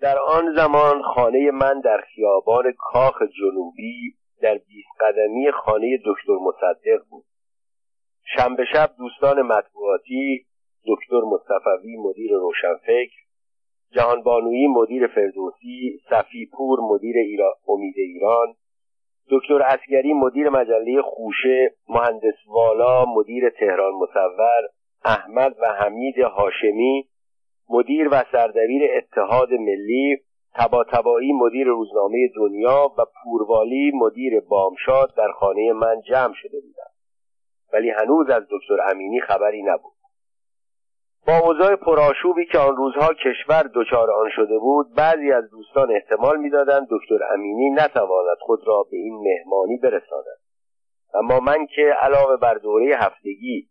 در آن زمان خانه من در خیابان کاخ جنوبی در بیست قدمی خانه دکتر مصدق بود. شنبه شب دوستان مطبوعاتی دکتر مصطفوی مدیر روشنفکر جهانبانویی مدیر فردوسی صفی پور مدیر ایرا... امید ایران دکتر اسگری مدیر مجله خوشه مهندس والا مدیر تهران مصور احمد و حمید هاشمی مدیر و سردبیر اتحاد ملی تباتبایی مدیر روزنامه دنیا و پوروالی مدیر بامشاد در خانه من جمع شده بودند. ولی هنوز از دکتر امینی خبری نبود. با اوضاع پرآشوبی که آن روزها کشور دچار آن شده بود بعضی از دوستان احتمال می‌دادند دکتر امینی نتواند خود را به این مهمانی برساند. اما من که علاوه بر دوره هفتگی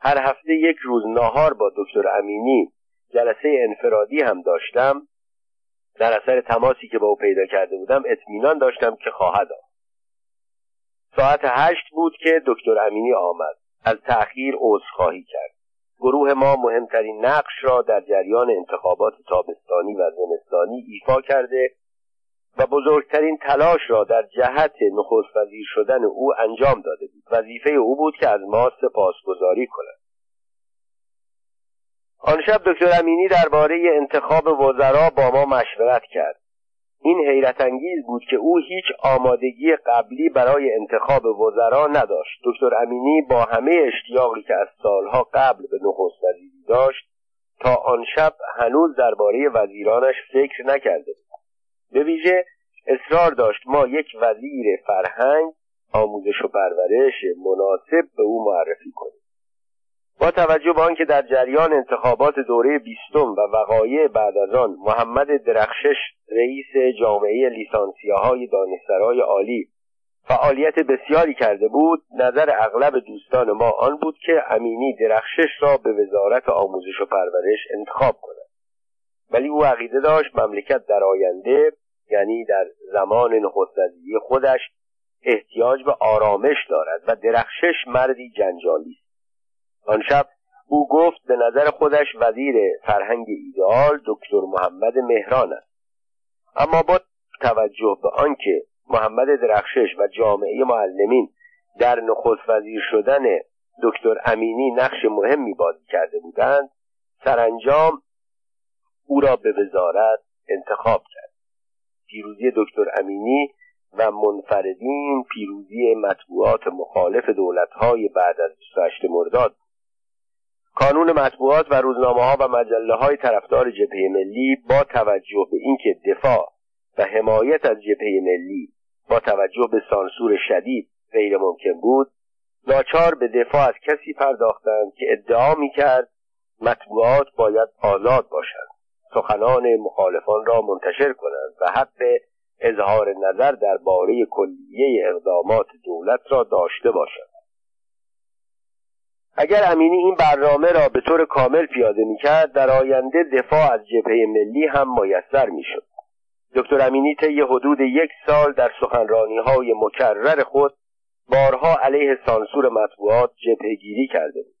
هر هفته یک روز ناهار با دکتر امینی جلسه انفرادی هم داشتم. در اثر تماسی که با او پیدا کرده بودم اطمینان داشتم که خواهد آمد. ساعت هشت بود که دکتر امینی آمد. از تأخیر عذرخواهی کرد. گروه ما مهمترین نقش را در جریان انتخابات تابستانی و زمستانی ایفا کرده و بزرگترین تلاش را در جهت نخست وزیر شدن او انجام داده بود. وظیفه او بود که از ما سپاسگزاری کند. آن شب دکتر امینی درباره انتخاب وزرا با ما مشورت کرد. این حیرت انگیز بود که او هیچ آمادگی قبلی برای انتخاب وزرا نداشت. دکتر امینی با همه اشتیاقی که از سالها قبل به نخست وزیری داشت تا آن شب هنوز درباره وزیرانش فکر نکرده بود. به ویژه اصرار داشت ما یک وزیر فرهنگ آموزش و پرورش مناسب به او معرفی کنیم. با توجه به آنکه در جریان انتخابات دوره بیستم و وقایع بعد از آن محمد درخشش رئیس جامعه لیسانسیاهای دانشسرای عالی فعالیت بسیاری کرده بود نظر اغلب دوستان ما آن بود که امینی درخشش را به وزارت آموزش و پرورش انتخاب کند. ولی او عقیده داشت مملکت در آینده یعنی در زمان نخستوزیری خودش احتیاج به آرامش دارد و درخشش مردی جنجالی است آن شب او گفت به نظر خودش وزیر فرهنگ ایدئال دکتر محمد مهران است. اما با توجه به آنکه محمد درخشش و جامعه معلمین در نخست وزیر شدن دکتر امینی نقش مهمی بازی کرده بودند سرانجام او را به وزارت انتخاب کرد. پیروزی دکتر امینی و منفردین پیروزی مطبوعات مخالف دولتهای بعد از 28 مرداد کانون مطبوعات و روزنامه ها و مجله های طرفدار جبهه ملی با توجه به اینکه دفاع و حمایت از جبهه ملی با توجه به سانسور شدید غیر ممکن بود ناچار به دفاع از کسی پرداختند که ادعا می‌کرد مطبوعات باید آزاد باشند سخنان مخالفان را منتشر کنند و حق اظهار نظر درباره کلیه اقدامات دولت را داشته باشند. اگر امینی این برنامه را به طور کامل پیاده می‌کرد در آینده دفاع از جبهه ملی هم میسر می‌شد. دکتر امینی طی حدود یک سال در سخنرانی های مکرر خود بارها علیه سانسور مطبوعات جبهگیری کرده بود.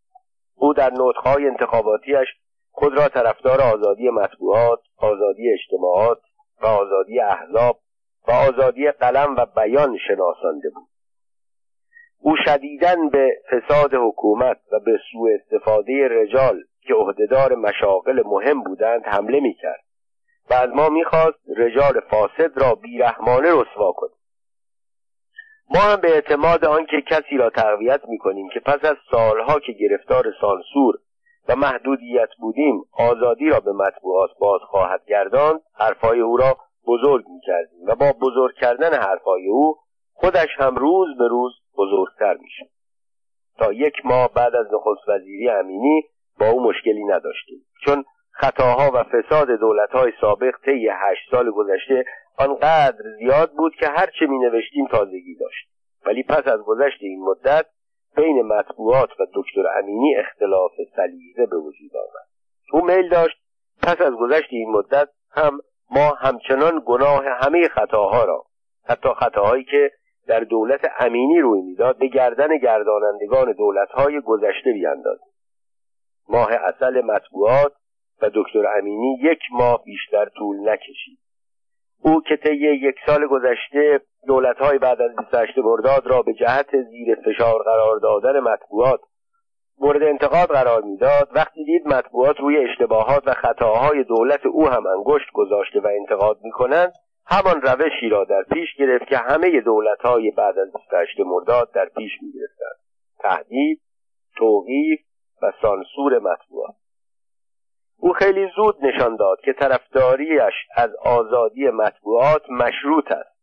او در نطقهای انتخاباتیش خود را طرفدار آزادی مطبوعات آزادی اجتماعات و آزادی احزاب و آزادی قلم و بیان شناسانده بود. او شدیدن به فساد حکومت و به سوء استفاده رجال که عهدهدار مشاغل مهم بودند حمله می‌کرد و از ما می‌خواست رجال فاسد را بیرحمانه رسوا کنیم. ما هم به اعتماد آنکه کسی را تقویت می‌کنیم که پس از سالها که گرفتار سانسور و محدودیت بودیم آزادی را به مطبوعات باز خواهد گرداند حرفهای او را بزرگ می‌کردیم و با بزرگ کردن حرفهای او خودش هم روز به روز بزرگتر میشه. تا یک ماه بعد از نخست وزیری امینی با او مشکلی نداشتیم. چون خطاها و فساد دولتهای سابق طی هشت سال گذشته آنقدر زیاد بود که هرچه می نوشتیم تازگی داشت. ولی پس از گذشت این مدت بین مطبوعات و دکتر امینی اختلاف سلیقه به وجود آمد. او میل داشت پس از گذشت این مدت هم ما همچنان گناه همه خطاها را حتی خطاهایی که در دولت امینی روی می‌داد به گردن گردانندگان دولتهای گذشته بیاندازیم ماه اصل مطبوعات و دکتر امینی یک ماه بیشتر طول نکشید. او که طی یک سال گذشته دولتهای بعد از 28 مرداد را به جهت زیر فشار قرار دادن مطبوعات مورد انتقاد قرار می‌داد وقتی دید مطبوعات روی اشتباهات و خطاهای دولت او هم انگشت گذاشته و انتقاد می‌کنند همان روشی را در پیش گرفت که همه دولتهای بعد از 28 مرداد در پیش می‌گرفتند. تهدید توقیف و سانسور مطبوعات. او خیلی زود نشان داد که طرفداریش از آزادی مطبوعات مشروط است.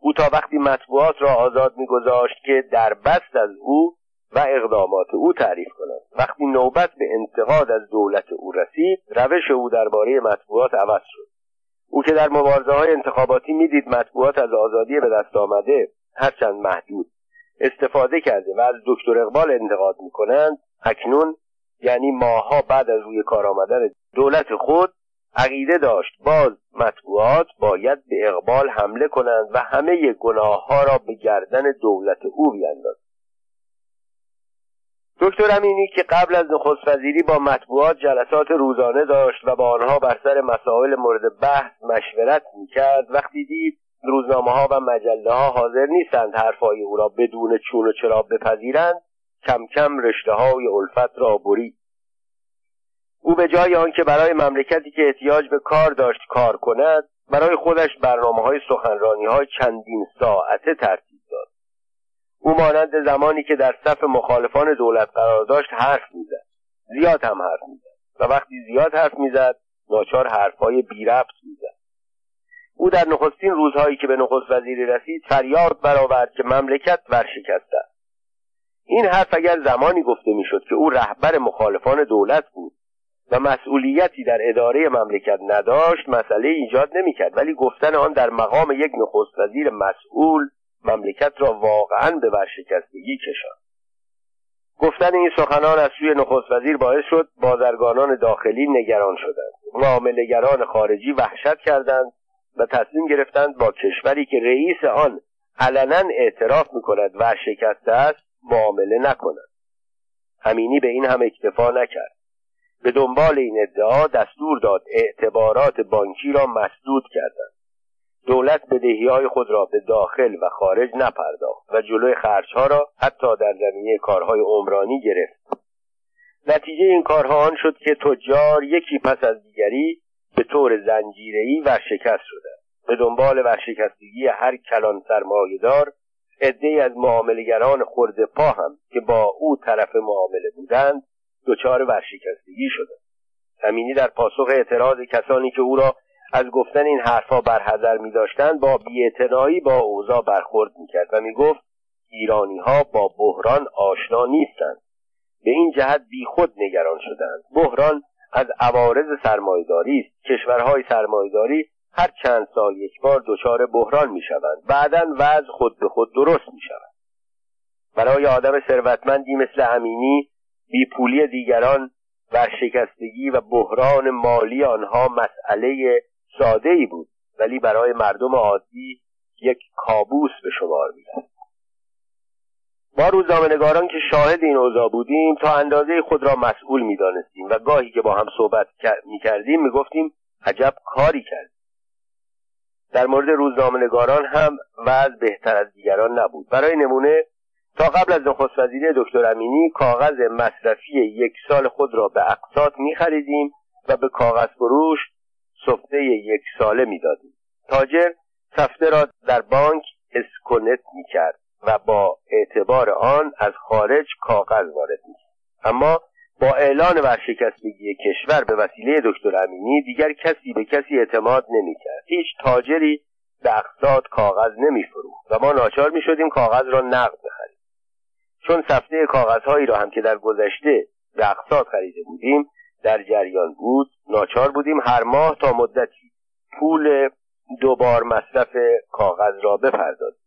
او تا وقتی مطبوعات را آزاد میگذاشت که در بست از او و اقدامات او تعریف کنند. وقتی نوبت به انتقاد از دولت او رسید روش او درباره مطبوعات عوض شد. او که در مبارزه های انتخاباتی می‌دید مطبوعات از آزادی به دست آمده هرچند محدود استفاده کرده و از دکتر اقبال انتقاد می‌کنند اکنون یعنی ماها بعد از روی کار آمدن دولت خود عقیده داشت باز مطبوعات باید به اقبال حمله کنند و همه گناه ها را به گردن دولت او بیاندازند. دکتر امینی که قبل از نخست وزیری با مطبوعات جلسات روزانه داشت و با آنها بر سر مسائل مورد بحث مشورت می‌کرد وقتی دید روزنامه ها و مجله ها حاضر نیستند حرفهای او را بدون چون و چرا بپذیرند کم کم رشته های الفت را برید. او به جای آنکه برای مملکتی که احتیاج به کار داشت کار کند برای خودش برنامه های سخنرانی های چندین ساعته ترتیب او مانند زمانی که در صف مخالفان دولت قرار داشت حرف می‌زد. زیاد هم حرف می‌زد. و وقتی زیاد حرف می‌زد ناچار حرفهای بی ربط می‌زد. او در نخستین روزهایی که به نخست وزیری رسید فریاد برآورد که مملکت ورشکسته. است این حرف اگر زمانی گفته می‌شد که او رهبر مخالفان دولت بود و مسئولیتی در اداره مملکت نداشت مسئله ایجاد نمی‌کرد. ولی گفتن آن در مقام یک نخست وزیر مسئول مملکت را واقعا به ورشکستگی کشاند. گفتن این سخنان از سوی نخست وزیر باعث شد بازرگانان داخلی نگران شدند. معاملهگران خارجی وحشت کردند و تصمیم گرفتند با کشوری که رئیس آن علنا اعتراف می‌کند ورشکسته است معامله نکنند. امینی به این هم اکتفا نکرد. به دنبال این ادعا دستور داد اعتبارات بانکی را مسدود کردند. دولت بدهی های خود را به داخل و خارج نپرداخت و جلوی خرچها را حتی در زمینه کارهای عمرانی گرفت. نتیجه این کارها آن شد که تجار یکی پس از دیگری به طور زنجیره‌ای ورشکست شدند. به دنبال ورشکستگی هر کلان سرمایهدار عدهای از معاملگران خورده پا هم که با او طرف معامله بودند دچار ورشکستگی شدند. امینی در پاسخ اعتراض کسانی که او را از گفتن این حرفها برحذر می داشتند با بیاعتنایی با اوضاع برخورد می کرد و می گفت ایرانی ها با بحران آشنا نیستند. به این جهت بیخود نگران شدند. بحران از عوارض سرمایداری است. کشورهای سرمایداری هر چند سال یک بار دچار بحران می شوند بعدا وضع خود به خود درست می شوند برای آدم ثروتمندی مثل امینی بیپولی دیگران ورشکستگی و بحران مالی آنها مسئله ساده ای بود ولی برای مردم عادی یک کابوس به شمار می‌رفت. ما روزنامهنگاران که شاهد این اوضاع بودیم تا اندازه خود را مسئول می‌دانستیم و گاهی که با هم صحبت می‌کردیم می‌گفتیم عجب کاری کرد در مورد روزنامهنگاران هم وضع بهتر از دیگران نبود. برای نمونه تا قبل از نخست وزیری دکتر امینی کاغذ مصرفی یک سال خود را به اقساط میخریدیم و به کاغذ فروش سفته یک ساله می‌دادیم. تاجر سفته را در بانک اسکنت می‌کرد و با اعتبار آن از خارج کاغذ وارد می‌کرد. اما با اعلان ورشکستگی کشور به وسیله دکتر امینی دیگر کسی به کسی اعتماد نمی‌کرد. هیچ تاجری به اقساط کاغذ نمیفروخت و ما ناچار می‌شدیم کاغذ را نقد بخریم. چون سفته کاغذهایی را هم که در گذشته به اقساط خریده بودیم در جریان بود. ناچار بودیم هر ماه تا مدتی پول دوبار مصرف کاغذ را بپردازیم.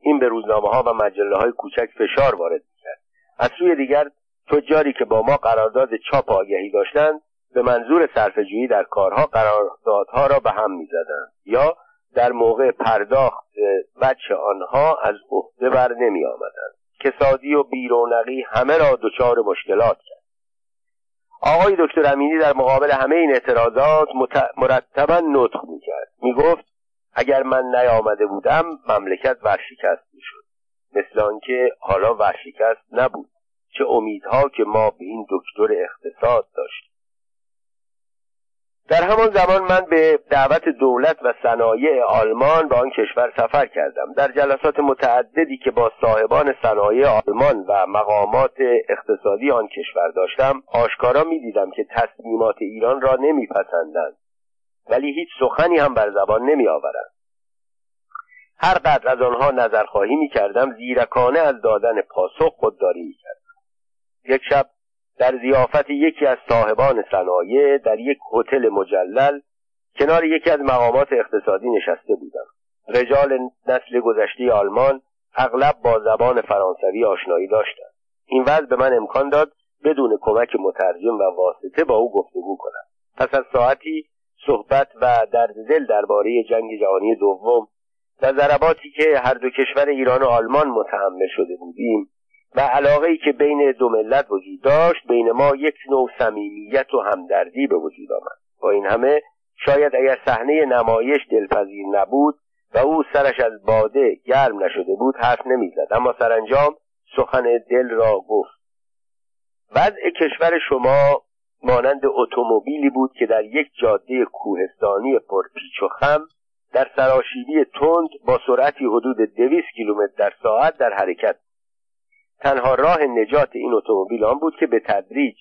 این به روزنامه ها و مجله های کوچک فشار وارد می‌کرد. از سوی دیگر تجاری که با ما قرارداد چاپ آگهی داشتند به منظور صرفه‌جویی در کارها قراردادها را به هم می‌زدند. یا در موقع پرداخت بچه آنها از عهده بر نمی آمدند کسادی و بیرونقی همه را دچار مشکلات کرد. آقای دکتر امینی در مقابل همه این اعتراضات مرتبا نطق می‌کرد. می‌گفت اگر من نیامده بودم مملکت ورشکست می‌شد. مثل آنکه حالا ورشکست نبود. چه امیدها که ما به این دکتر اقتصاد داشتیم. در همان زمان من به دعوت دولت و صنایع آلمان به آن کشور سفر کردم. در جلسات متعددی که با صاحبان صنایع آلمان و مقامات اقتصادی آن کشور داشتم آشکارا می‌دیدم که تصمیمات ایران را نمیپسندند ولی هیچ سخنی هم بر زبان نمی آورند هر قدر از آنها نظرخواهی می کردم زیرکانه از دادن پاسخ خودداری می کردم یک شب در زیافت یکی از صاحبان صنایع در یک هتل مجلل کنار یکی از مقامات اقتصادی نشسته بودم. رجال نسل گذشته آلمان اغلب با زبان فرانسوی آشنایی داشتند. این وضع به من امکان داد بدون کمک مترجم و واسطه با او گفتگو کنم. پس از ساعتی صحبت و درد دل درباره جنگ جهانی دوم و ضرباتی که هر دو کشور ایران و آلمان متحمل شده بودیم و علاقه ای که بین دو ملت وجود داشت بین ما یک نوع صمیمیت و همدردی به وجود آمد. با این همه شاید اگر صحنه نمایش دلپذیر نبود و او سرش از باده گرم نشده بود حرف نمی‌زد. اما سرانجام سخن دل را گفت. وضع کشور شما مانند اتومبیلی بود که در یک جاده کوهستانی پرپیچ و خم در سراشیبی تند با سرعتی حدود دویست کیلومتر در ساعت در حرکت تنها راه نجات این اتومبیل آن بود که به تدریج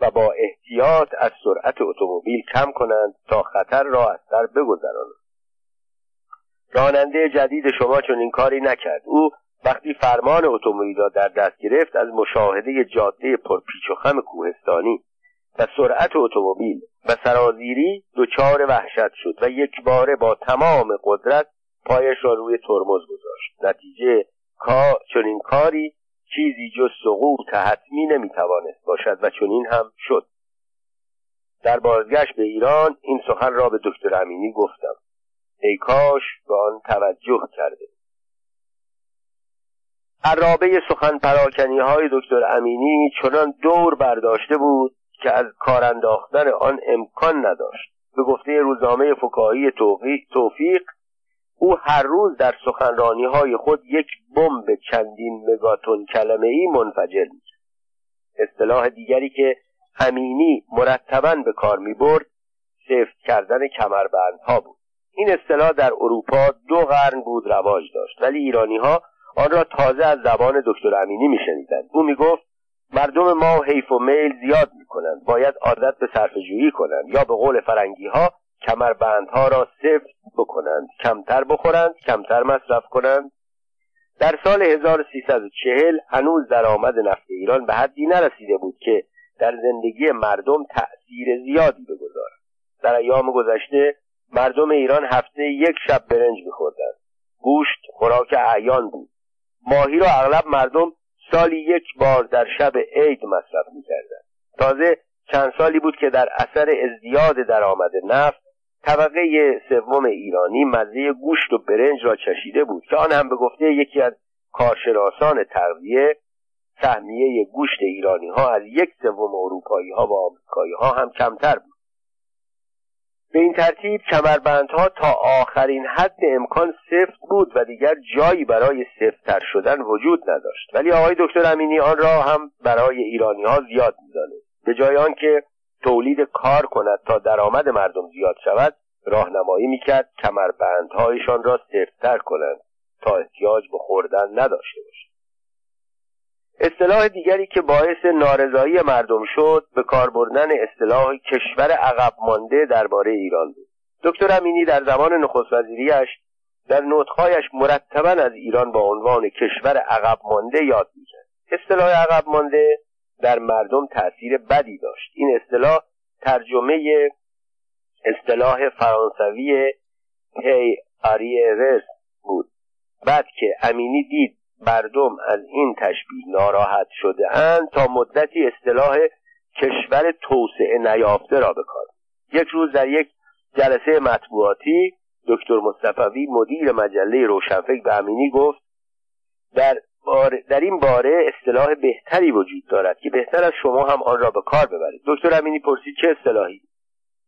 و با احتیاط از سرعت اتومبیل کم کنند تا خطر را از سر بگذرانند. راننده جدید شما چون این کاری نکرد. او وقتی فرمان اتومبیل را در دست گرفت از مشاهده جاده پرپیچ و خم کوهستانی و سرعت اتومبیل و سرازیری دچار وحشت شد و یک باره با تمام قدرت پایش را روی ترمز گذاشت. نتیجه کا چنین کاری چیزی جز سقوط حتمی نمی‌توانست باشد و چنین هم شد. در بازگشت به ایران این سخن را به دکتر امینی گفتم. ای کاش به آن توجه کرده. عرابه سخن پراکنی های دکتر امینی چنان دور برداشته بود که از کار انداختن آن امکان نداشت. به گفته روزنامه فکاهی توفیق او هر روز در سخنرانی های خود یک بمب چندین مگاتون کلمه ای منفجر می اصطلاح دیگری که امینی مرتبا به کار می برد سفت کردن کمربندها بود. این اصطلاح در اروپا دو قرن بود رواج داشت ولی ایرانی ها آن را تازه از زبان دکتر امینی میشنیدند. او می‌گفت مردم ما حیف و میل زیاد می‌کنند باید عادت به صرف جویی کنند یا به قول فرنگی ها کمربندها را سفت بکنند کمتر بخورند کمتر مصرف کنند. در سال 1340 هنوز درآمد نفت ایران به حدی نرسیده بود که در زندگی مردم تأثیر زیادی بگذارد. در ایام گذشته مردم ایران هفته یک شب برنج میخوردند. گوشت خوراک اعیان بود. ماهی را اغلب مردم سالی یک بار در شب عید مصرف می‌کردند. تازه چند سالی بود که در اثر ازدیاد درآمد نفت طبقه سوم ایرانی مزه گوشت و برنج را چشیده بود که آن هم به گفته یکی از کارشناسان تغذیه سهمیه گوشت ایرانی ها از یک سوم اروپایی ها و آمریکایی ها هم کمتر بود. به این ترتیب کمربندها تا آخرین حد امکان سفت بود و دیگر جایی برای سفتتر شدن وجود نداشت. ولی آقای دکتر امینی آن را هم برای ایرانی ها زیاد می‌دانست. به جای آنکه تولید کار کند تا درآمد مردم زیاد شود راهنمایی می‌کرد کمربندهایشان را سفتتر کنند تا احتیاج به خوردن نداشته باشند اصطلاح دیگری که باعث نارضایی مردم شد به کار بردن اصطلاح کشور عقب مانده درباره ایران بود. دکتر امینی در زمان نخست وزیریش در نطقهایش مرتبا از ایران با عنوان کشور عقب مانده یاد می‌کرد. اصطلاح عقب مانده در مردم تاثیر بدی داشت. این اصطلاح ترجمه اصطلاح فرانسوی هی آریرس بود. بعد که امینی دید مردم از این تشبیه ناراحت شده اند تا مدتی اصطلاح کشور توسعه نیافته را بکار. یک روز در یک جلسه مطبوعاتی دکتر مصطفی مدیر مجله روشنفکر به امینی گفت در در این باره اصطلاح بهتری وجود دارد که بهتر از شما هم آن را به کار ببرید. دکتر امینی پرسید چه اصطلاحی؟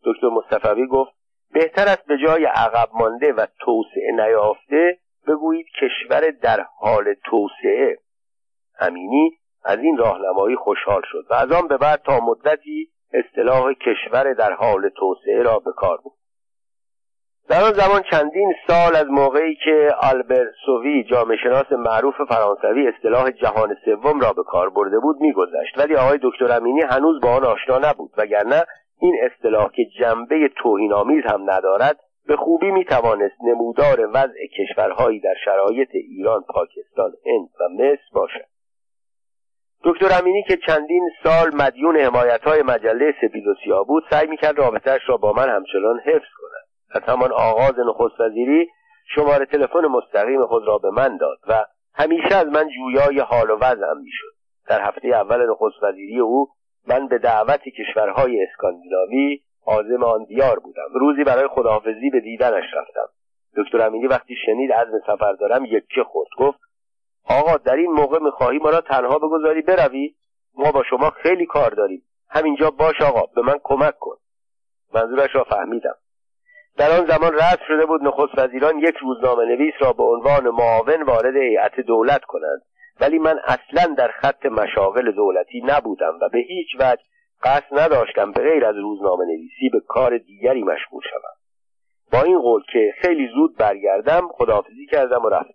دکتر مصطفی گفت بهتر است به جای عقب مانده و توسعه نیافته بگویید کشور در حال توسعه. امینی از این راهنمایی خوشحال شد و از آن به بعد تا مدتی اصطلاح کشور در حال توسعه را به کار بود در آن زمان چندین سال از موقعی که آلبر سوی جامعه شناس معروف فرانسوی اصطلاح جهان سوم را به کار برده بود میگذشت. ولی آقای دکتر امینی هنوز با آن آشنا نبود. وگرنه این اصطلاح که جنبه توهینآمیز هم ندارد به خوبی می‌توانست نمودار وضع کشورهایی در شرایط ایران پاکستان هند و مصر باشد. دکتر امینی که چندین سال مدیون حمایت های مجله سپید و سیاه بود سعی می‌کرد رابطهش را با من همچنان حفظ کند. از همان آغاز نخست وزیری شماره تلفن مستقیم خود را به من داد و همیشه از من جویای حال و وضعم می‌شد. در هفته اول نخست وزیری او من به دعوت کشورهای اسکاندیناوی عازم آن دیار بودم. روزی برای خداحافظی به دیدنش رفتم. دکتر امینی وقتی شنید عزم سفر دارم یکی خورد. گفت آقا در این موقع می‌خواهی ما را تنها بگذاری بروی؟ ما با شما خیلی کار داریم. همینجا باش آقا به من کمک کن. منظورش را فهمیدم. در آن زمان رسم شده بود نخست وزیران یک روزنامه نویس را به عنوان معاون وارد هیئت دولت کنند. ولی من اصلا در خط مشاغل دولتی نبودم و به هیچ وجه قصد نداشتم به غیر از روزنامه نویسی به کار دیگری مشغول شوم. با این قول که خیلی زود برگردم خداحافظی کردم و رفتم.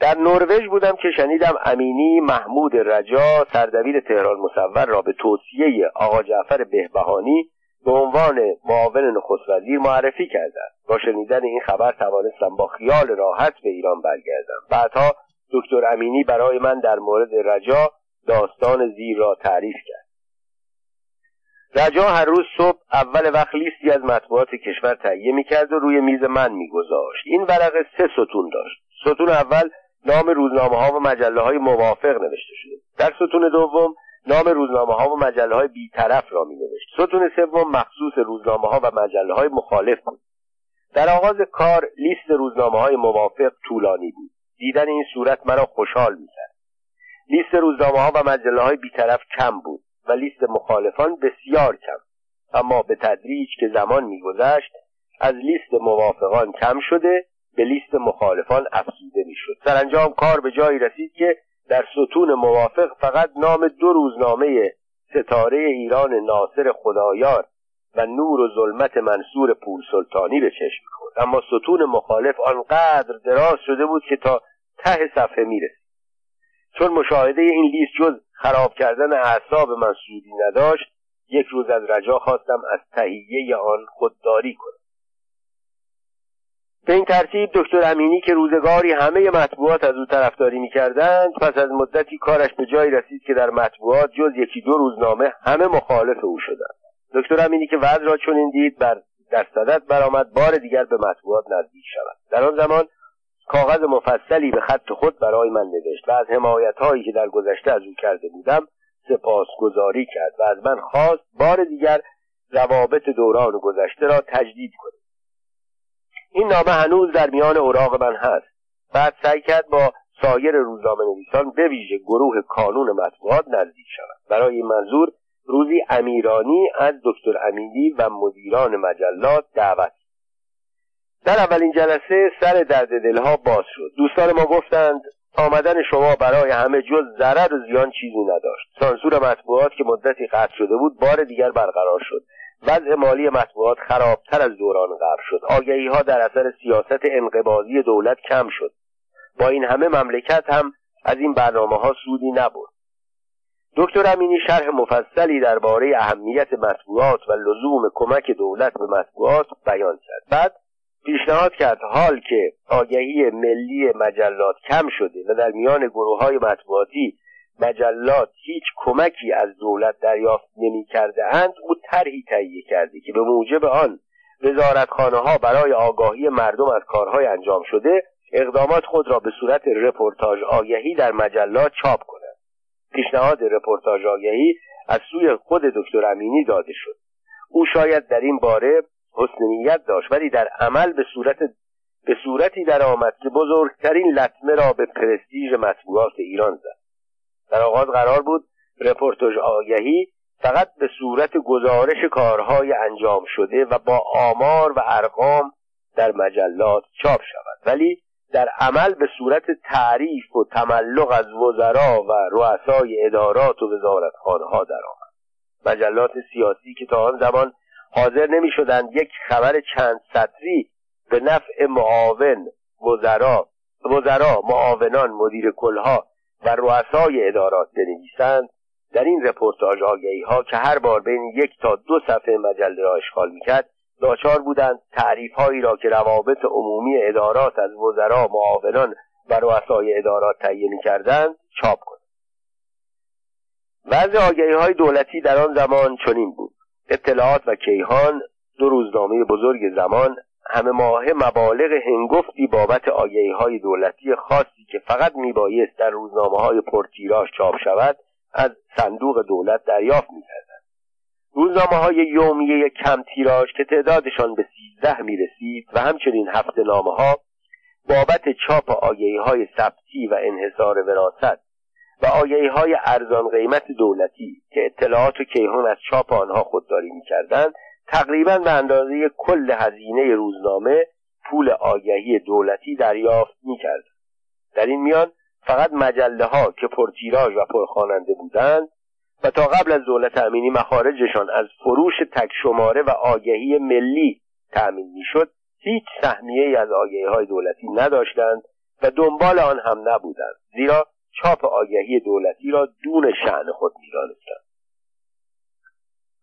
در نروژ بودم که شنیدم امینی محمود رجا سردبیر تهران مصور را به توصیه آقا جعفر بهبهانی به عنوان معاون نخست وزیر معرفی کردند. با شنیدن این خبر توانستم با خیال راحت به ایران برگردم. بعدها دکتر امینی برای من در مورد رجا داستان زیر را تعریف کرد. رجا هر روز صبح اول وقت لیستی از مطبوعات کشور تهیه می‌کرد و روی میز من میگذاشت. این ورقه سه ستون داشت. ستون اول نام روزنامه ها و مجله های موافق نوشته شده در ستون دوم نام روزنامه ها و مجله های بیطرف را می نوشت ستون سوم مخصوص روزنامه ها و مجله های مخالف بود. در آغاز کار لیست روزنامه های موافق طولانی بود. دیدن این صورت مرا خوشحال کرد لیست روزنامه ها و مجله های بیطرف کم بود و لیست مخالفان بسیار کم. اما به تدریج که زمان میگذشت از لیست موافقان کم شده به لیست مخالفان افزوده می‌شد. سرانجام کار به جایی رسید که در ستون موافق فقط نام دو روزنامه ستاره ایران ناصر خدایار و نور و ظلمت منصور پول سلطانی به چشم می‌خورد. اما ستون مخالف آنقدر دراز شده بود که تا ته صفحه می‌رسید. چون مشاهده این لیست جز خراب کردن اعصاب من سودی نداشت یک روز از رجا خواستم از تهیه آن خودداری کنم. به این ترتیب دکتر امینی که روزگاری همه مطبوعات از او طرفداری می‌کردند پس از مدتی کارش به جایی رسید که در مطبوعات جز یکی دو روزنامه همه مخالف او شدند. دکتر امینی که وضع را چنین دید بر در صدت برآمد بار دیگر به مطبوعات نزدیک شود. در آن زمان کاغذ مفصلی به خط خود برای من نوشت و از حمایت هایی که در گذشته از او کرده بودم سپاسگزاری کرد و از من خواست بار دیگر روابط دوران گذشته را تجدید کنم این نامه هنوز در میان اوراق من هست. بعد سعی کرد با سایر روزنامه نویسان به ویژه گروه کانون مطبوعات نزدیک شود. برای این منظور روزی امیرانی از دکتر امینی و مدیران مجلات دعوت در اولین جلسه سر درد دلها باز شد. دوستان ما گفتند آمدن شما برای همه جز ضرر و زیان چیزی نداشت. سانسور مطبوعات که مدتی قطع شده بود بار دیگر برقرار شد وضع مالی مطبوعات خرابتر از دوران قبل شد. آگهی ها در اثر سیاست انقباضی دولت کم شد. با این همه مملکت هم از این برنامه ها سودی نبرد. دکتر امینی شرح مفصلی درباره اهمیت مطبوعات و لزوم کمک دولت به مطبوعات بیان کرد. بعد پیشنهاد کرد حال که آگهی ملی مجلات کم شده و در میان گروه های مطبوعاتی مجلات هیچ کمکی از دولت دریافت نمی کرده اند او طرحی تهیه کرده که به موجب آن وزارتخانه ها برای آگاهی مردم از کارهای انجام شده اقدامات خود را به صورت رپورتاج آگهی در مجلات چاپ کنند. پیشنهاد رپورتاج آگهی از سوی خود دکتر امینی داده شد. او شاید در این باره حسن نیت داشت ولی در عمل به صورت به صورتی در آمد که بزرگترین لطمه را به پرستیژ مطبوعات ایران زد. در آغاز قرار بود رپورتاژ آگهی فقط به صورت گزارش کارهای انجام شده و با آمار و ارقام در مجلات چاپ شود. ولی در عمل به صورت تعریف و تملق از وزرا و رؤسای ادارات و وزارتخانهها درآمد مجلات سیاسی که تا آن زمان حاضر نمی شدند یک خبر چند سطری به نفع معاون وزرا وزرا معاونان مدیر کلها و رؤسای ادارات بنویسند. در این رپورتاج آگهی ها که هر بار بین یک تا دو صفحه مجله را اشغال می‌کرد داچار بودند تعریف هایی را که روابط عمومی ادارات از وزرا معاونان و رؤسای ادارات تهیه می‌کردند چاپ کنند. وضع آگهی های دولتی در آن زمان چنین بود. اطلاعات و کیهان دو روزنامه بزرگ زمان همه ماه مبالغ هنگفتی بابت آگهی های دولتی خاصی که فقط میبایست در روزنامه های پرتیراژ چاپ شود از صندوق دولت دریافت می‌کردند. روزنامه های یومیه کم تیراژ که تعدادشان به سیزده می‌رسید و همچنین هفت نامه ها بابت چاپ آگهی های ثبتی و انحصار وراست و آگهی های ارزان قیمت دولتی که اطلاعات و کیهان از چاپ آنها خودداری می‌کردند تقریبا به اندازه کل هزینه روزنامه پول آگهی دولتی دریافت می‌کرد. در این میان فقط مجله ها که پرتیراژ و پرخواننده بودند و تا قبل از دولت امینی مخارجشان از فروش تک شماره و آگهی ملی تأمین می‌شد هیچ سهمیه از آگهی های دولتی نداشتند و دنبال آن هم نبودند زیرا چاپ آگهی دولتی را دون شعن خود می‌دانستند.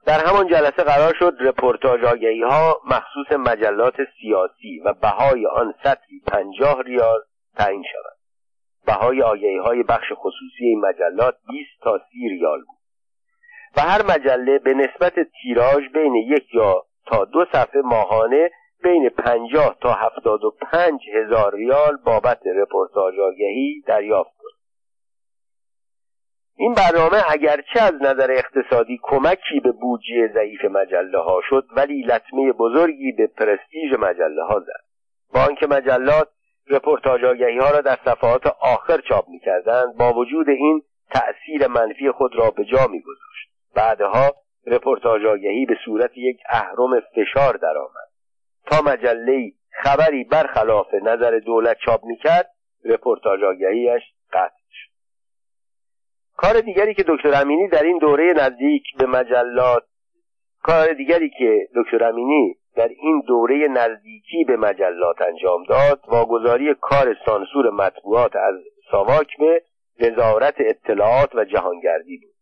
در همان جلسه قرار شد رپورتاج آگهی ها مخصوص مجلات سیاسی و بهای آن سطری پنجاه ریال تعیین شود بهای آگهی های بخش خصوصی این مجلات 20 تا 30 ریال بود. و هر مجله به نسبت تیراژ بین یک یا تا دو صفحه ماهانه بین پنجاه تا هفتاد و پنج هزار ریال بابت رپورتاج آگهی دریافت این برنامه اگرچه از نظر اقتصادی کمکی به بودجه ضعیف مجله ها شد ولی لطمه بزرگی به پرستیژ مجله ها زد. با آنکه مجلات رپورتاج ها را در صفحات آخر چاپ می‌کردند با وجود این تأثیر منفی خود را به جا میگذاشت. بعدها رپورتاج به صورت یک اهرم فشار درآمد. تا مجله خبری برخلاف نظر دولت چاپ می‌کرد رپورتاج آگهیش قطع کار دیگری که دکتر امینی در این دوره نزدیک به مجلات کار دیگری که دکتر امینی در این دوره نزدیکی به مجلات انجام داد واگذاری کار سانسور مطبوعات از ساواک به وزارت اطلاعات و جهانگردی بود.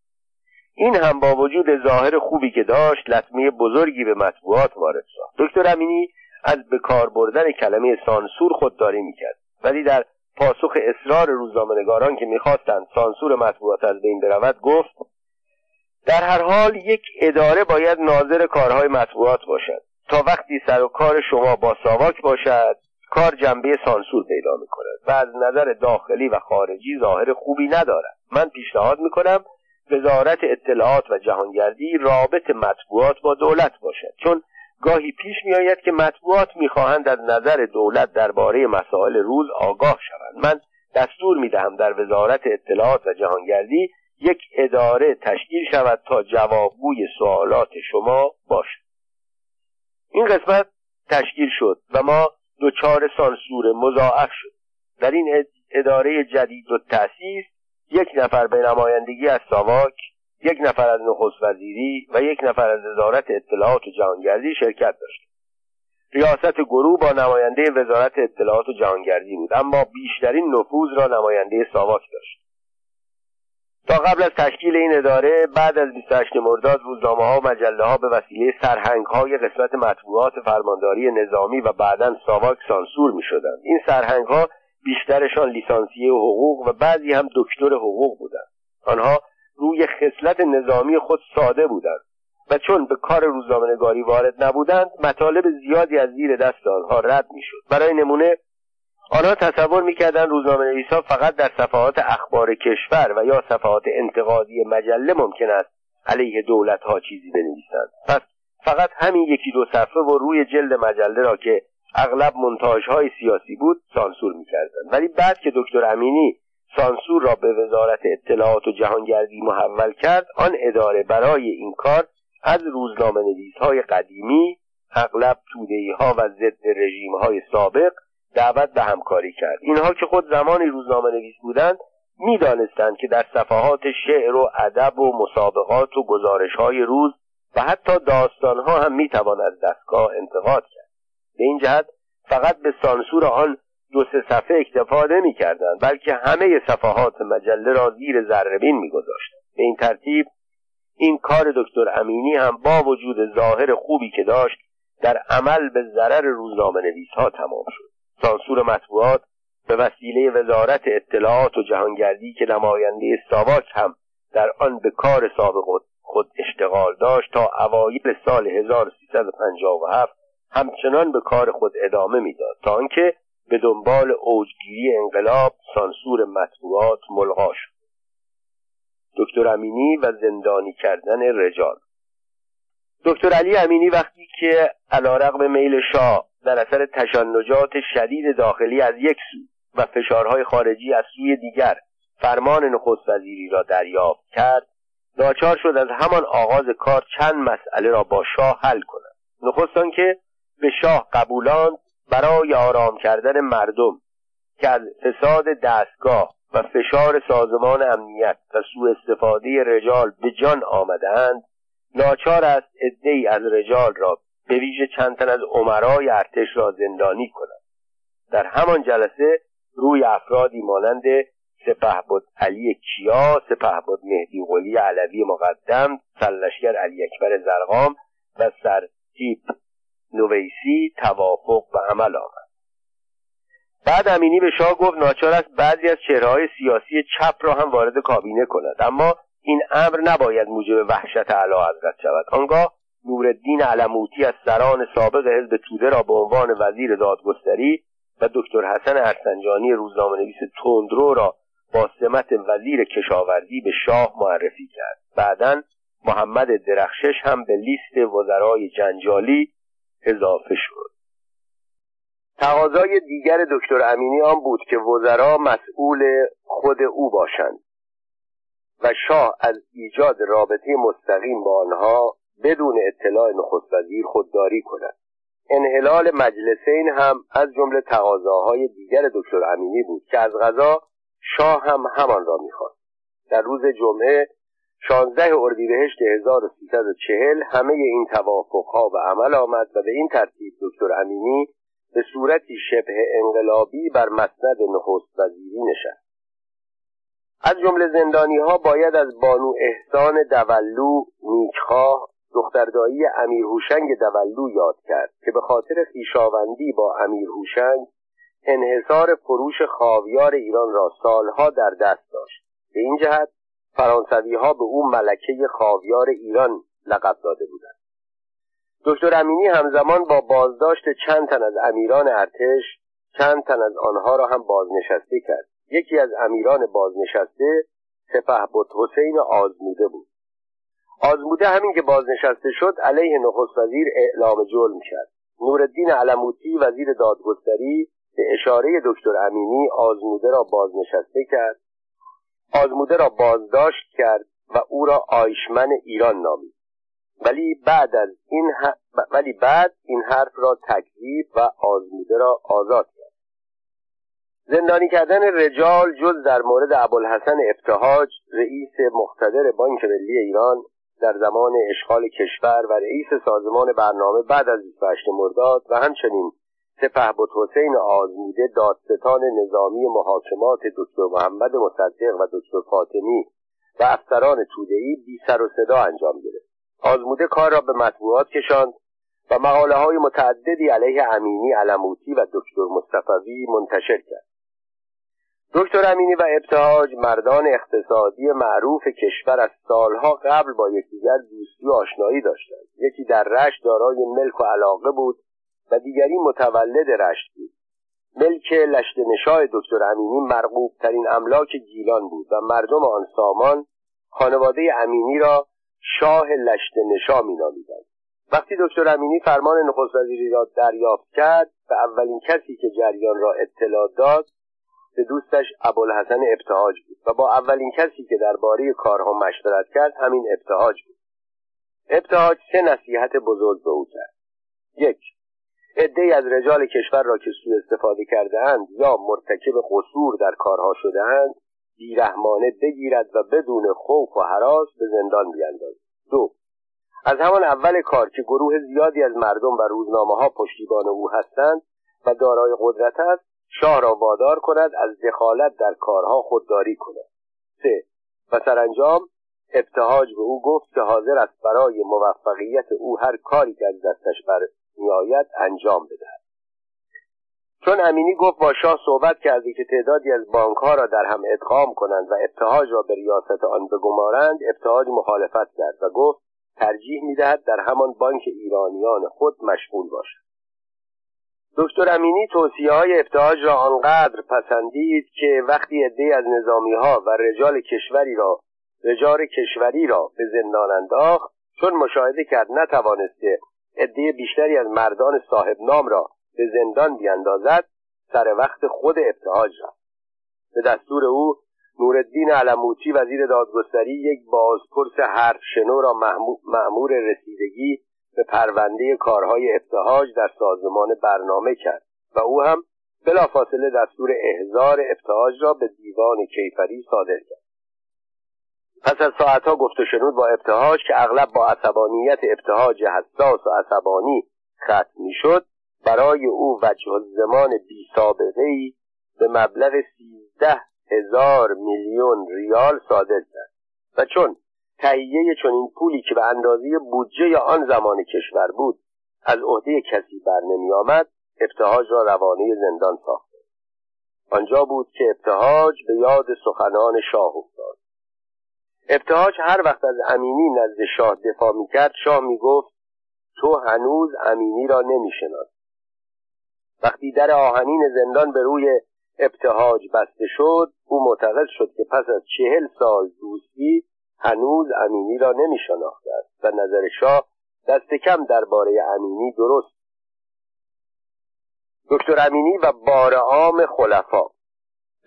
این هم با وجود ظاهر خوبی که داشت لطمه بزرگی به مطبوعات وارد ساخت دکتر امینی از به کار بردن کلمه سانسور خودداری می‌کرد. ولی در پاسخ اصرار روزنامهنگاران که می‌خواستند سانسور مطبوعات از بین برود گفت در هر حال یک اداره باید ناظر کارهای مطبوعات باشد. تا وقتی سر و کار شما با ساواک باشد کار جنبه سانسور پیدا می کند و از نظر داخلی و خارجی ظاهر خوبی ندارد. من پیشنهاد می کنم وزارت اطلاعات و جهانگردی رابط مطبوعات با دولت باشد چون گاهی پیش می آید که مطبوعات می‌خواهند از نظر دولت درباره مسائل روز آگاه شوند. من دستور می دهم در وزارت اطلاعات و جهانگردی یک اداره تشکیل شود تا جوابگوی سوالات شما باشد. این قسمت تشکیل شد و ما دچار سانسور مضاعف شد در این اداره جدید و تأسیس یک نفر به نمایندگی از ساواک یک نفر از نخست وزیری و یک نفر از وزارت اطلاعات و جهانگردی شرکت داشت. ریاست گروه با نماینده وزارت اطلاعات و جهانگردی بود اما بیشترین نفوذ را نماینده ساواک داشت. تا قبل از تشکیل این اداره بعد از 28 مرداد روزنامه ها و مجله ها به وسیله سرهنگ های قسمت مطبوعات فرمانداری نظامی و بعدا ساواک سانسور می شدند این سرهنگ ها بیشترشان لیسانسیه حقوق و بعضی هم دکتر حقوق بودند. آنها روی خصلت نظامی خود ساده بودند و چون به کار روزنامهنگاری وارد نبودند مطالب زیادی از زیر دست آنها رد می‌شد. برای نمونه آنها تصور می‌کردند روزنامه نویسا فقط در صفحات اخبار کشور و یا صفحات انتقادی مجله ممکن است علیه دولت ها چیزی بنویسند. پس فقط همین یکی دو صفحه و روی جلد مجله را که اغلب های سیاسی بود سانسور می‌کردند. ولی بعد که دکتر امینی سانسور را به وزارت اطلاعات و جهانگردی محول کرد. آن اداره برای این کار از روزنامه نویس های قدیمی اغلب تودهی ها و ضد رژیم های سابق دعوت به همکاری کرد. اینها که خود زمانی روزنامه نویس بودند می‌دانستند که در صفحات شعر و ادب و مسابقات و گزارش های روز و حتی داستان ها هم می‌توان از دستگاه انتقاد کرد. به این جهت فقط به سانسور آن دو سه صفحه اکتفا نمی کردند بلکه همه صفحات مجله را زیر ذربین می گذاشتند به این ترتیب این کار دکتر امینی هم با وجود ظاهر خوبی که داشت در عمل به ضرر روزنامه نویس ها تمام شد. سانسور مطبوعات به وسیله وزارت اطلاعات و جهانگردی که نماینده ساواک هم در آن به کار سابق خود اشتغال داشت تا اوایل سال 1357 همچنان به کار خود ادامه می‌داد. تا آنکه به دنبال اوجگیری انقلاب سانسور مطبوعات ملغا شد. دکتر امینی و زندانی کردن رجال. دکتر علی امینی وقتی که علا رقم میل شاه در اثر تشنجات شدید داخلی از یک سو و فشارهای خارجی از سوی دیگر فرمان نخست وزیری را دریافت کرد ناچار شد از همان آغاز کار چند مسئله را با شاه حل کند. نخست که به شاه قبولاند برای آرام کردن مردم که از فساد دستگاه و فشار سازمان امنیت و سوء استفاده رجال به جان آمدهاند ناچار است عدهای از رجال را به ویژه چند تن از عمرای ارتش را زندانی کند در همان جلسه روی افرادی مانند سپه بود علی کیا سپه بود مهدی قلی علوی مقدم سلشگر علی اکبر زرقام و سرتیپ نویسی توافق و عمل آمد بعد امینی به شاه گفت ناچار است بعضی از چهرههای سیاسی چپ را هم وارد کابینه کند. اما این امر نباید موجب وحشت اعلی حضرت شود. آنگاه نورالدین علموتی از سران سابق حزب توده را به عنوان وزیر دادگستری و دکتر حسن ارسنجانی روزنامه نویس تندرو را با سمت وزیر کشاورزی به شاه معرفی کرد. بعدا محمد درخشش هم به لیست وزرای جنجالی اضافه شد. تقاضای دیگر دکتر امینی آن بود که وزرا مسئول خود او باشند و شاه از ایجاد رابطه مستقیم با آنها بدون اطلاع نخست وزیر خودداری کند. انحلال مجلسین هم از جمله تقاضاهای دیگر دکتر امینی بود که از غذا شاه هم همان را می‌خواست. در روز جمعه 16 اردیبهشت 1340 همه این توافقها به عمل آمد و به این ترتیب دکتر امینی به صورتی شبه انقلابی بر مسند نخست وزیری نشست. از جمله زندانی ها باید از بانو احسان دولو نیکخواه دختردایی امیر هوشنگ دولو یاد کرد که به خاطر خیشاوندی با امیر هوشنگ انحصار فروش خاویار ایران را سالها در دست داشت. به این جهت فرانسوی ها به او ملکه خاویار ایران لقب داده بودند. دکتر امینی همزمان با بازداشت چند تن از امیران ارتش چند تن از آنها را هم بازنشسته کرد. یکی از امیران بازنشسته سپه بود حسین آزموده بود. آزموده همین که بازنشسته شد علیه نخست وزیر اعلام جرم کرد. نورالدین علموتی وزیر دادگستری به اشاره دکتر امینی آزموده را بازنشسته کرد. آزموده را بازداشت کرد و او را آیشمن ایران نامید. ولی بعد از این ولی بعد این حرف را تکذیب و آزموده را آزاد کرد. زندانی کردن رجال جز در مورد ابوالحسن ابتهاج رئیس مقتدر بانک ملی ایران در زمان اشغال کشور و رئیس سازمان برنامه بعد از 28 مرداد و همچنین سپه بود حسین آزموده دادستان نظامی محاکمات دکتر محمد مصدق و دکتر فاطمی و افسران تودهای بی سر و صدا انجام گرفت. آزموده کار را به مطبوعات کشاند و مقاله های متعددی علیه امینی علموتی و دکتر مصطفوی منتشر کرد. دکتر امینی و ابتهاج مردان اقتصادی معروف کشور از سالها قبل با یکدیگر دوستی و آشنایی داشتند. یکی در رشت دارای ملک و علاقه بود و دیگری متولد رشت بود. ملک لشت نشاه دکتر امینی مرغوب ترین املاک گیلان بود و مردم آن سامان خانواده امینی را شاه لشت نشا می نامیدند وقتی دکتر امینی فرمان نخست وزیری را دریافت کرد به اولین کسی که جریان را اطلاع داد به دوستش ابوالحسن ابتهاج بود و با اولین کسی که درباره کارها مشورت کرد همین ابتهاج بود. ابتهاج سه نصیحت بزرگ به او کرد. یک عدهای از رجال کشور را که سوء استفاده کرده اند یا مرتکب قصور در کارها شده اند بیرحمانه بگیرد و بدون خوف و حراس به زندان بیاندازد دو از همان اول کار که گروه زیادی از مردم و روزنامه ها پشتیبان او هستند و دارای قدرت است شاه را وادار کند از دخالت در کارها خودداری کند. سه و سرانجام ابتهاج به او گفت که حاضر است برای موفقیت او هر کاری که از دستش بر میآید انجام بدهد. چون امینی گفت با شاه صحبت کرده که تعدادی از بانک ها را در هم ادغام کنند و ابتهاج را به ریاست آن بگمارند ابتهاج مخالفت کرد و گفت ترجیح می‌دهد در همان بانک ایرانیان خود مشغول باشد. دکتر امینی توصیه های ابتهاج را آنقدر پسندید که وقتی عدهای از نظامی ها و رجال کشوری را رجال کشوری را به زندان انداخت چون مشاهده کرد نتوانسته عده بیشتری از مردان صاحب نام را به زندان بیاندازد سر وقت خود ابتهاج رفت. به دستور او نورالدین علموتی وزیر دادگستری یک بازپرس حرف شنو را مأمور رسیدگی به پرونده کارهای ابتهاج در سازمان برنامه کرد و او هم بلافاصله دستور احضار ابتهاج را به دیوان کیفری صادر کرد. پس از ساعتها گفت و شنود با ابتهاج که اغلب با عصبانیت ابتهاج حساس و عصبانی ختم می‌شد برای او وجه زمان بی سابقه ای به مبلغ سیزده هزار میلیون ریال صادر کرد. و چون تهیه چنین پولی که به اندازه بودجه آن زمان کشور بود از عهده کسی بر نمی آمد ابتهاج را روانه زندان ساخته آنجا بود که ابتهاج به یاد سخنان شاه ابتهاج هر وقت از امینی نزد شاه دفاع می‌کرد شاه می‌گفت تو هنوز امینی را نمیشناس وقتی در آهنین زندان به روی ابتهاج بسته شد او معتقد شد که پس از چهل سال دوستی هنوز امینی را نمی شناخته است و نظر شاه دست کم درباره امینی درست. دکتر امینی و بار عام خلفا.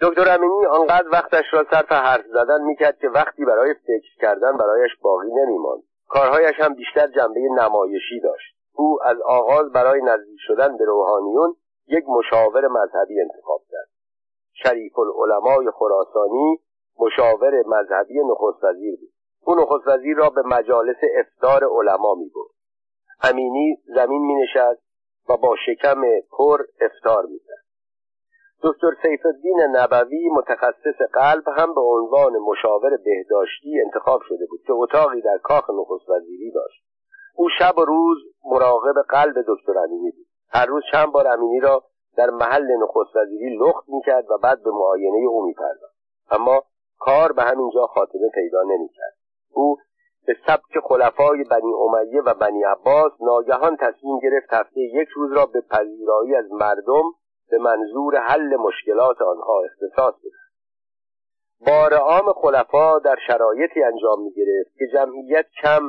دکتر امینی آنقدر وقتش را صرف حرف زدن می‌کرد که وقتی برای فکر کردن برایش باقی نمیماند. کارهایش هم بیشتر جنبه نمایشی داشت. او از آغاز برای نزدیک شدن به روحانیون یک مشاور مذهبی انتخاب کرد. شریف العلمای خراسانی مشاور مذهبی نخست وزیر بود. او نخست وزیر را به مجالس افتار علما می امینی زمین می و با شکم پر افتار می دکتر سیف الدین نبوی متخصص قلب هم به عنوان مشاور بهداشتی انتخاب شده بود که اتاقی در کاخ نخست وزیری داشت. او شب و روز مراقب قلب دکتر امینی بود. هر روز چند بار امینی را در محل نخست وزیری لخت می‌کرد و بعد به معاینه او میپرداخت. اما کار به همین جا خاتمه پیدا نمی‌کرد. او به سبک خلفای بنی امیه و بنی عباس ناگهان تصمیم گرفت هفته یک روز را به پذیرایی از مردم به منظور حل مشکلات آنها اختصاص بدهد. بار عام خلفا در شرایطی انجام می گرفت که جمعیت کم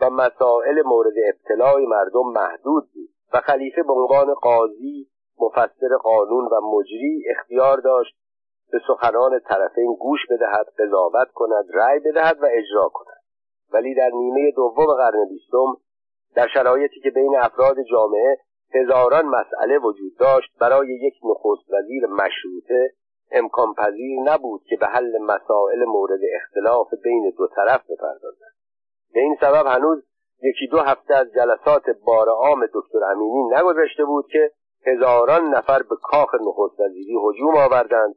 و مسائل مورد ابتلاع مردم محدود بود و خلیفه به عنوان قاضی مفسر قانون و مجری اختیار داشت به سخنان طرفین گوش بدهد قضاوت کند رأی بدهد و اجرا کند. ولی در نیمه دوم قرن بیستم در شرایطی که بین افراد جامعه هزاران مسئله وجود داشت برای یک نخست وزیر مشروطه امکان پذیر نبود که به حل مسائل مورد اختلاف بین دو طرف بپردازد. به این سبب هنوز یکی دو هفته از جلسات بار عام دکتر امینی نگذشته بود که هزاران نفر به کاخ نخست وزیری هجوم آوردند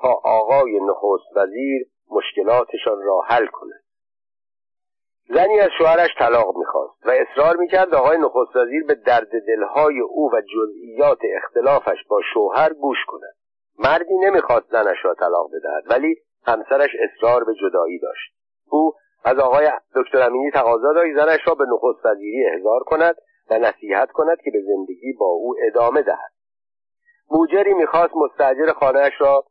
تا آقای نخست وزیر مشکلاتشان را حل کند. زنی از شوهرش طلاق می‌خواست و اصرار می‌کرد آقای نخست وزیر به درد دلهای او و جزئیات اختلافش با شوهر گوش کند. مردی نمی‌خواست زنش را طلاق بدهد ولی همسرش اصرار به جدایی داشت. او از آقای دکتر امینی تقاضا داشت زنش را به نخست وزیری احضار کند و نصیحت کند که به زندگی با او ادامه دهد. موجری می‌خواست مستجر خانهاش را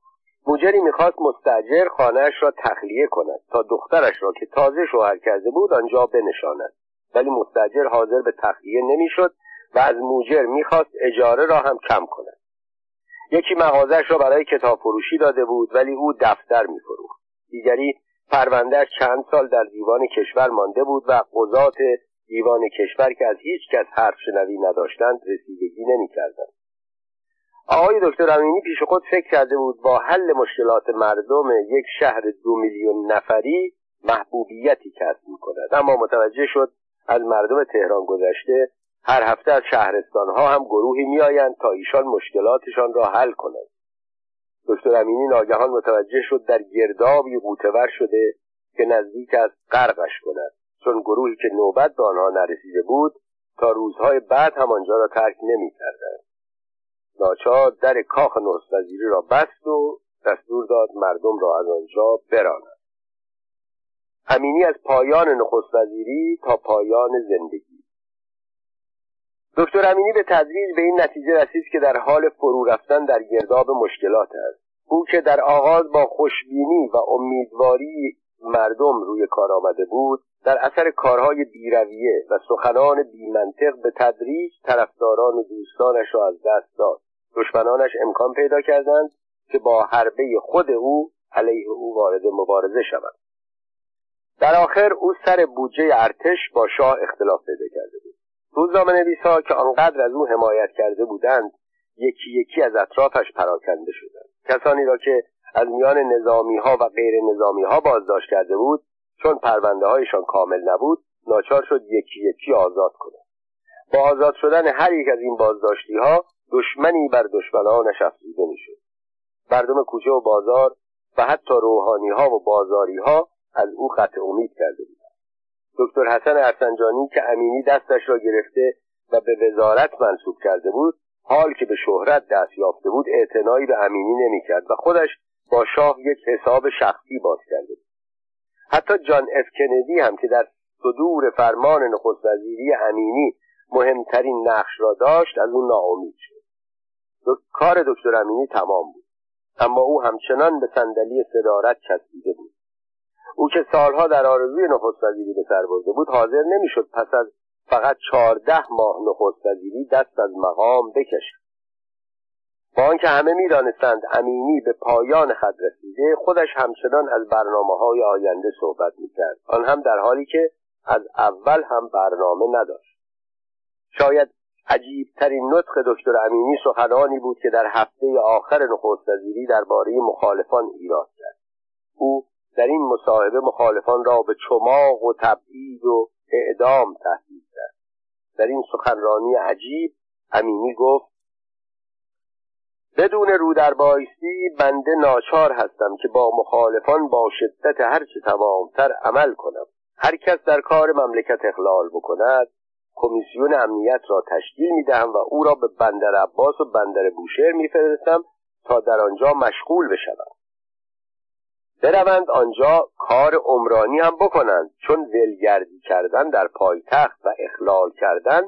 موجری می‌خواست مستجر خانهاش را تخلیه کند تا دخترش را که تازه شوهر کرده بود آنجا بنشاند. ولی مستجر حاضر به تخلیه نمی‌شد و از موجر می‌خواست اجاره را هم کم کند. یکی مغازش را برای کتاب فروشی داده بود ولی او دفتر میفروخت. دیگری پروندهش چند سال در دیوان کشور مانده بود و قضات دیوان کشور که از هیچ کس حرف شنوی نداشتند رسیدگی نمی‌کردند. آقای دکتر امینی پیش خود فکر کرده بود با حل مشکلات مردم یک شهر دو میلیون نفری محبوبیتی کسب می‌کند. اما متوجه شد از مردم تهران گذشته هر هفته از شهرستان ها هم گروهی میآیند تا ایشان مشکلاتشان را حل کنند. دکتر امینی ناگهان متوجه شد در گردابی قوتور شده که نزدیک از غرقش کند. چون گروهی که نوبت به آنها نرسیده بود تا روزهای بعد هم آنجا را ترک نمی‌کردند. ناچار در کاخ نخست را بست و دستور داد مردم را از آنجا براند امینی از پایان نخست وزیری تا پایان زندگی. دکتر امینی به تدریج به این نتیجه رسید که در حال فرو رفتن در گرداب مشکلات است. او که در آغاز با خوشبینی و امیدواری مردم روی کار آمده بود در اثر کارهای بیرویه و سخنان بیمنطق به تدریج طرفداران و دوستانش را از دست داد. دشمنانش امکان پیدا کردند که با حربه خود او علیه او وارد مبارزه شوند. در آخر او سر بودجه ارتش با شاه اختلاف پیدا کرده بود. روزنامه نویسها که آنقدر از او حمایت کرده بودند یکی یکی از اطرافش پراکنده شدند. کسانی را که از میان نظامی ها و غیر نظامی ها بازداشت کرده بود چون پرونده هایشان کامل نبود ناچار شد یکی یکی آزاد کند با آزاد شدن هر یک از این بازداشتی ها دشمنی بر دشمنانش افزوده می‌شد. مردم کوچه و بازار و حتی روحانی ها و بازاری ها از او خط امید کرده بودند. دکتر حسن ارسنجانی که امینی دستش را گرفته و به وزارت منصوب کرده بود حال که به شهرت دست یافته بود اعتنایی به امینی نمی‌کرد و خودش با شاه یک حساب شخصی باز کرده بود. حتی جان اف کندی هم که در صدور فرمان نخست وزیری امینی مهمترین نقش را داشت از او ناامید شد. کار دکتر امینی تمام بود. اما او همچنان به صندلی صدارت چسبیده بود. او که سالها در آرزوی نخست وزیری به سر برده بود حاضر نمی‌شد پس از فقط چهارده ماه نخست وزیری دست از مقام بکشد. با آنکه همه می‌دانستند امینی به پایان خط رسیده خودش همچنان از برنامه های آینده صحبت می‌کرد. آن هم در حالی که از اول هم برنامه نداشت. شاید عجیبترین نطق دکتر امینی سخنانی بود که در هفته آخر نخست وزیری درباره مخالفان ایراد کرد. او در این مصاحبه مخالفان را به چماق و تبعید و اعدام تهدید کرد. در این سخنرانی عجیب امینی گفت بدون رو در بایستی بنده ناچار هستم که با مخالفان با شدت هرچه تمامتر عمل کنم. هر کس در کار مملکت اخلال بکند کمیسیون امنیت را تشکیل می‌دهم و او را به بندر عباس و بندر بوشهر میفرستم تا در آنجا مشغول بشوم. بروند آنجا کار عمرانی هم بکنند چون ولگردی کردن در پایتخت و اخلال کردن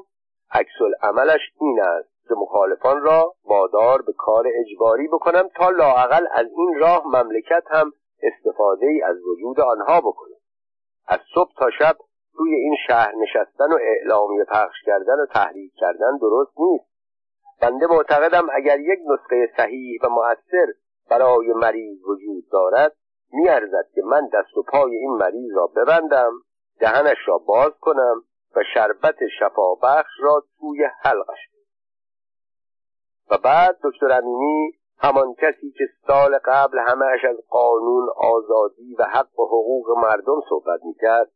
عکس عملش این است که مخالفان را وادار به کار اجباری بکنم تا لاعقل از این راه مملکت هم استفاده ای از وجود آنها بکنم. از صبح تا شب توی این شهر نشستن و اعلامی پخش کردن و تحریک کردن درست نیست. بنده معتقدم اگر یک نسخه صحیح و مؤثر برای مریض وجود دارد میارزد که من دست و پای این مریض را ببندم دهنش را باز کنم و شربت شفابخش را توی حلقش و بعد دکتر امینی همان کسی که سال قبل همهش از قانون آزادی و حق و حقوق مردم صحبت می‌کرد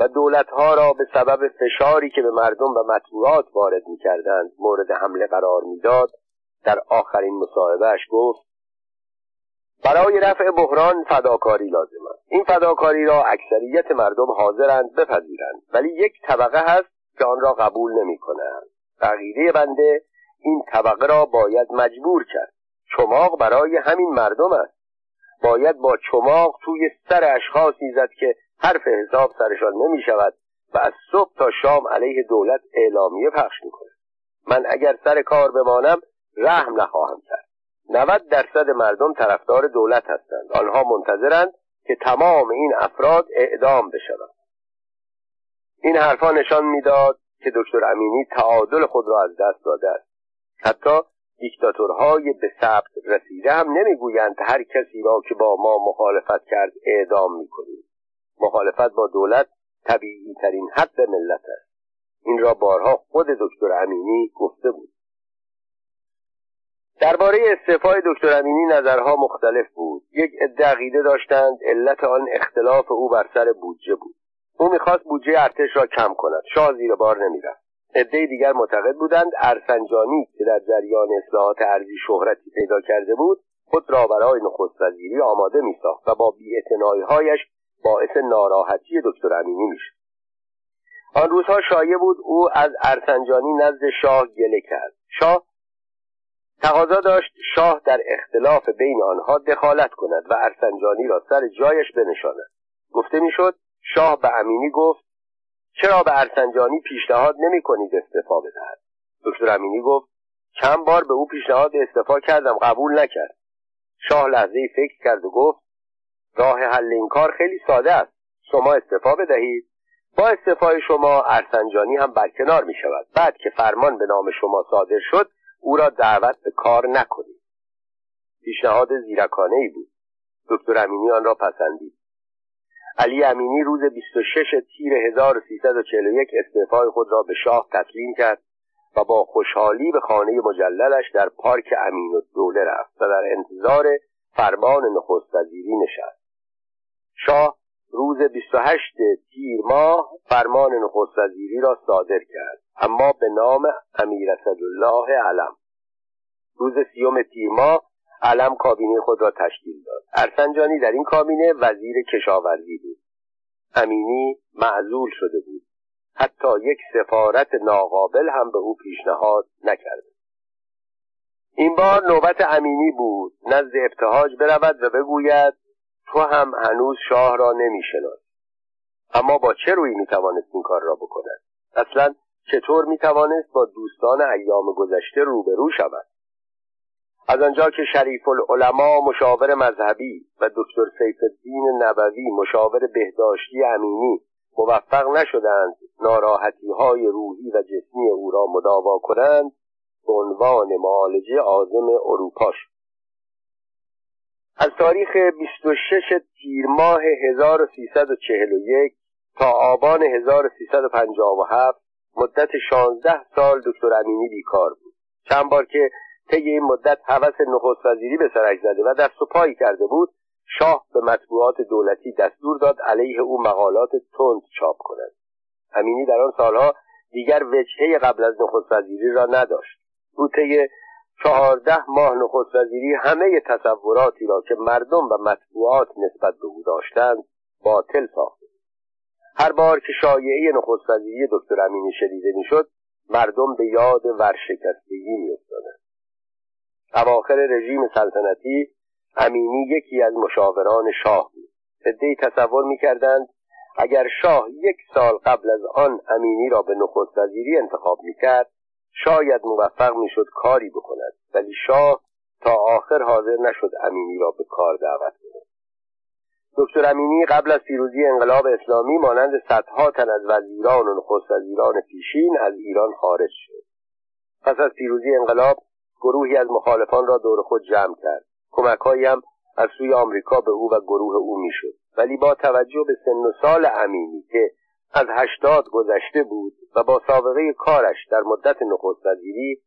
و دولتها را به سبب فشاری که به مردم و مطبوعات وارد می‌کردند مورد حمله قرار می‌داد در آخرین مصاحبهش گفت برای رفع بحران فداکاری لازم است. این فداکاری را اکثریت مردم حاضرند بپذیرند ولی یک طبقه هست که آن را قبول نمی کنند بقیده بنده این طبقه را باید مجبور کرد. چماق برای همین مردم است. باید با چماق توی سر اشخاصی زد که حرف حساب سرشان نمی شود و از صبح تا شام علیه دولت اعلامیه پخش می من اگر سر کار بمانم رحم نخواهم کرد. 90 درصد مردم طرفدار دولت هستند. آنها منتظرند که تمام این افراد اعدام بشوند. این حرفا نشان می‌داد که دکتر امینی تعادل خود را از دست داده است. حتی دیکتاتورهای به ثبت رسیده هم نمی‌گویند هر کسی را که با ما مخالفت کرد اعدام می‌کنیم. مخالفت با دولت طبیعی ترین حق ملت است. این را بارها خود دکتر امینی گفته بود. درباره استعفای دکتر امینی نظرها مختلف بود. یک عده عقیده داشتند علت آن اختلاف او بر سر بودجه بود. او می‌خواست بودجه ارتش را کم کند. شاه زیر بار نمی‌رفت. عده دیگر معتقد بودند ارسنجانی که در جریان اصلاحات ارزی شهرتی پیدا کرده بود خود را برای نخست وزیری آماده میساخت و با بیاعتناییهایش باعث ناراحتی دکتر امینی می‌شد آن روزها شایع بود او از ارسنجانی نزد شاه گله کرد. شاه تقاضا داشت شاه در اختلاف بین آنها دخالت کند و ارسنجانی را سر جایش بنشاند. گفته می‌شد شاه به امینی گفت چرا به ارسنجانی پیشنهاد نمی کنید استعفا بدهد؟ دکتر امینی گفت چند بار به او پیشنهاد استعفا کردم قبول نکرد. شاه لحظه فکر کرد و گفت راه حل این کار خیلی ساده است. شما استعفا بدهید. با استعفای شما ارسنجانی هم برکنار می شود. بعد که فرمان به نام شما صادر شد او را دعوت به کار نکنید. پیشنهاد زیرکانه ای بود. دکتر امینی آن را پسندید. علی امینی روز 26 تیر 1341 استعفای خود را به شاه تسلیم کرد و با خوشحالی به خانه مجللش در پارک امین و دوله رفت و در انتظار فرمان نخست وزیری نشست. شاه روز 28 تیر ماه فرمان نخست وزیری را صادر کرد اما به نام امیر اسدالله علم. روز سیوم تیر ماه علم کابینه خود را تشکیل داد. ارسنجانی در این کابینه وزیر کشاورزی بود. امینی معزول شده بود. حتی یک سفارت ناقابل هم به او پیشنهاد نکرده. این بار نوبت امینی بود. نزد ابتهاج برود و بگوید تو هم هنوز شاه را نمی‌شناسی. اما با چه روی می‌توانست این کار را بکند؟ اصلا چطور می‌توانست با دوستان ایام گذشته روبرو شود؟ از آنجا که شریف العلماء مشاور مذهبی و دکتر سیف الدین نبوی مشاور بهداشتی امینی موفق نشدند ناراحتی های روحی و جسمی او را مداوا کنند به عنوان معالجه آزم اروپا شد. از تاریخ 26 تیر ماه 1341 تا آبان 1357 مدت 16 سال دکتر امینی بیکار بود. چند بار که طی این مدت هوس نخست وزیری به سرک زده و دست و پایی کرده بود شاه به مطبوعات دولتی دستور داد علیه او مقالات تند چاپ کند. امینی در آن سالها دیگر وجهه قبل از نخست وزیری را نداشت. او طی چهارده ماه نخست وزیری همه تصوراتی را که مردم و مطبوعات نسبت به او داشتند باطل ساخته هر بار که شایعه نخست وزیری دکتر امینی شدیده می‌شد مردم به یاد ورشکستگی میافتادند. اواخر رژیم سلطنتی امینی یکی از مشاوران شاه بود. عدهای تصور می‌کردند اگر شاه یک سال قبل از آن امینی را به نخست وزیری انتخاب می‌کرد شاید موفق می‌شد کاری بکند ولی شاه تا آخر حاضر نشد امینی را به کار دعوت کند. دکتر امینی قبل از پیروزی انقلاب اسلامی مانند صدها تن از وزیران و نخست وزیران پیشین از ایران خارج شد. پس از پیروزی انقلاب گروهی از مخالفان را دور خود جمع کرد. کمکهایی هم از سوی آمریکا به او و گروه او می‌شد. ولی با توجه به سن و سال امینی که از هشتاد گذشته بود و با سابقه کارش در مدت نخست وزیری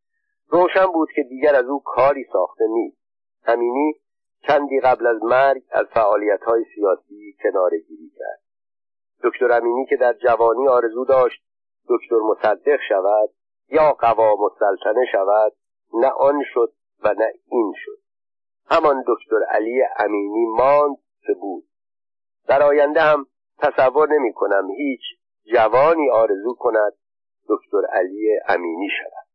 روشن بود که دیگر از او کاری ساخته نیست. امینی چندی قبل از مرگ از فعالیت های سیاسی کنارگیری کرد. دکتر امینی که در جوانی آرزو داشت دکتر مصدق شود یا قوام السلطنه شود نه آن شد و نه این شد. همان دکتر علی امینی ماند که بود. در آینده هم تصور نمی کنم هیچ جوانی آرزو کند دکتر علی امینی شود.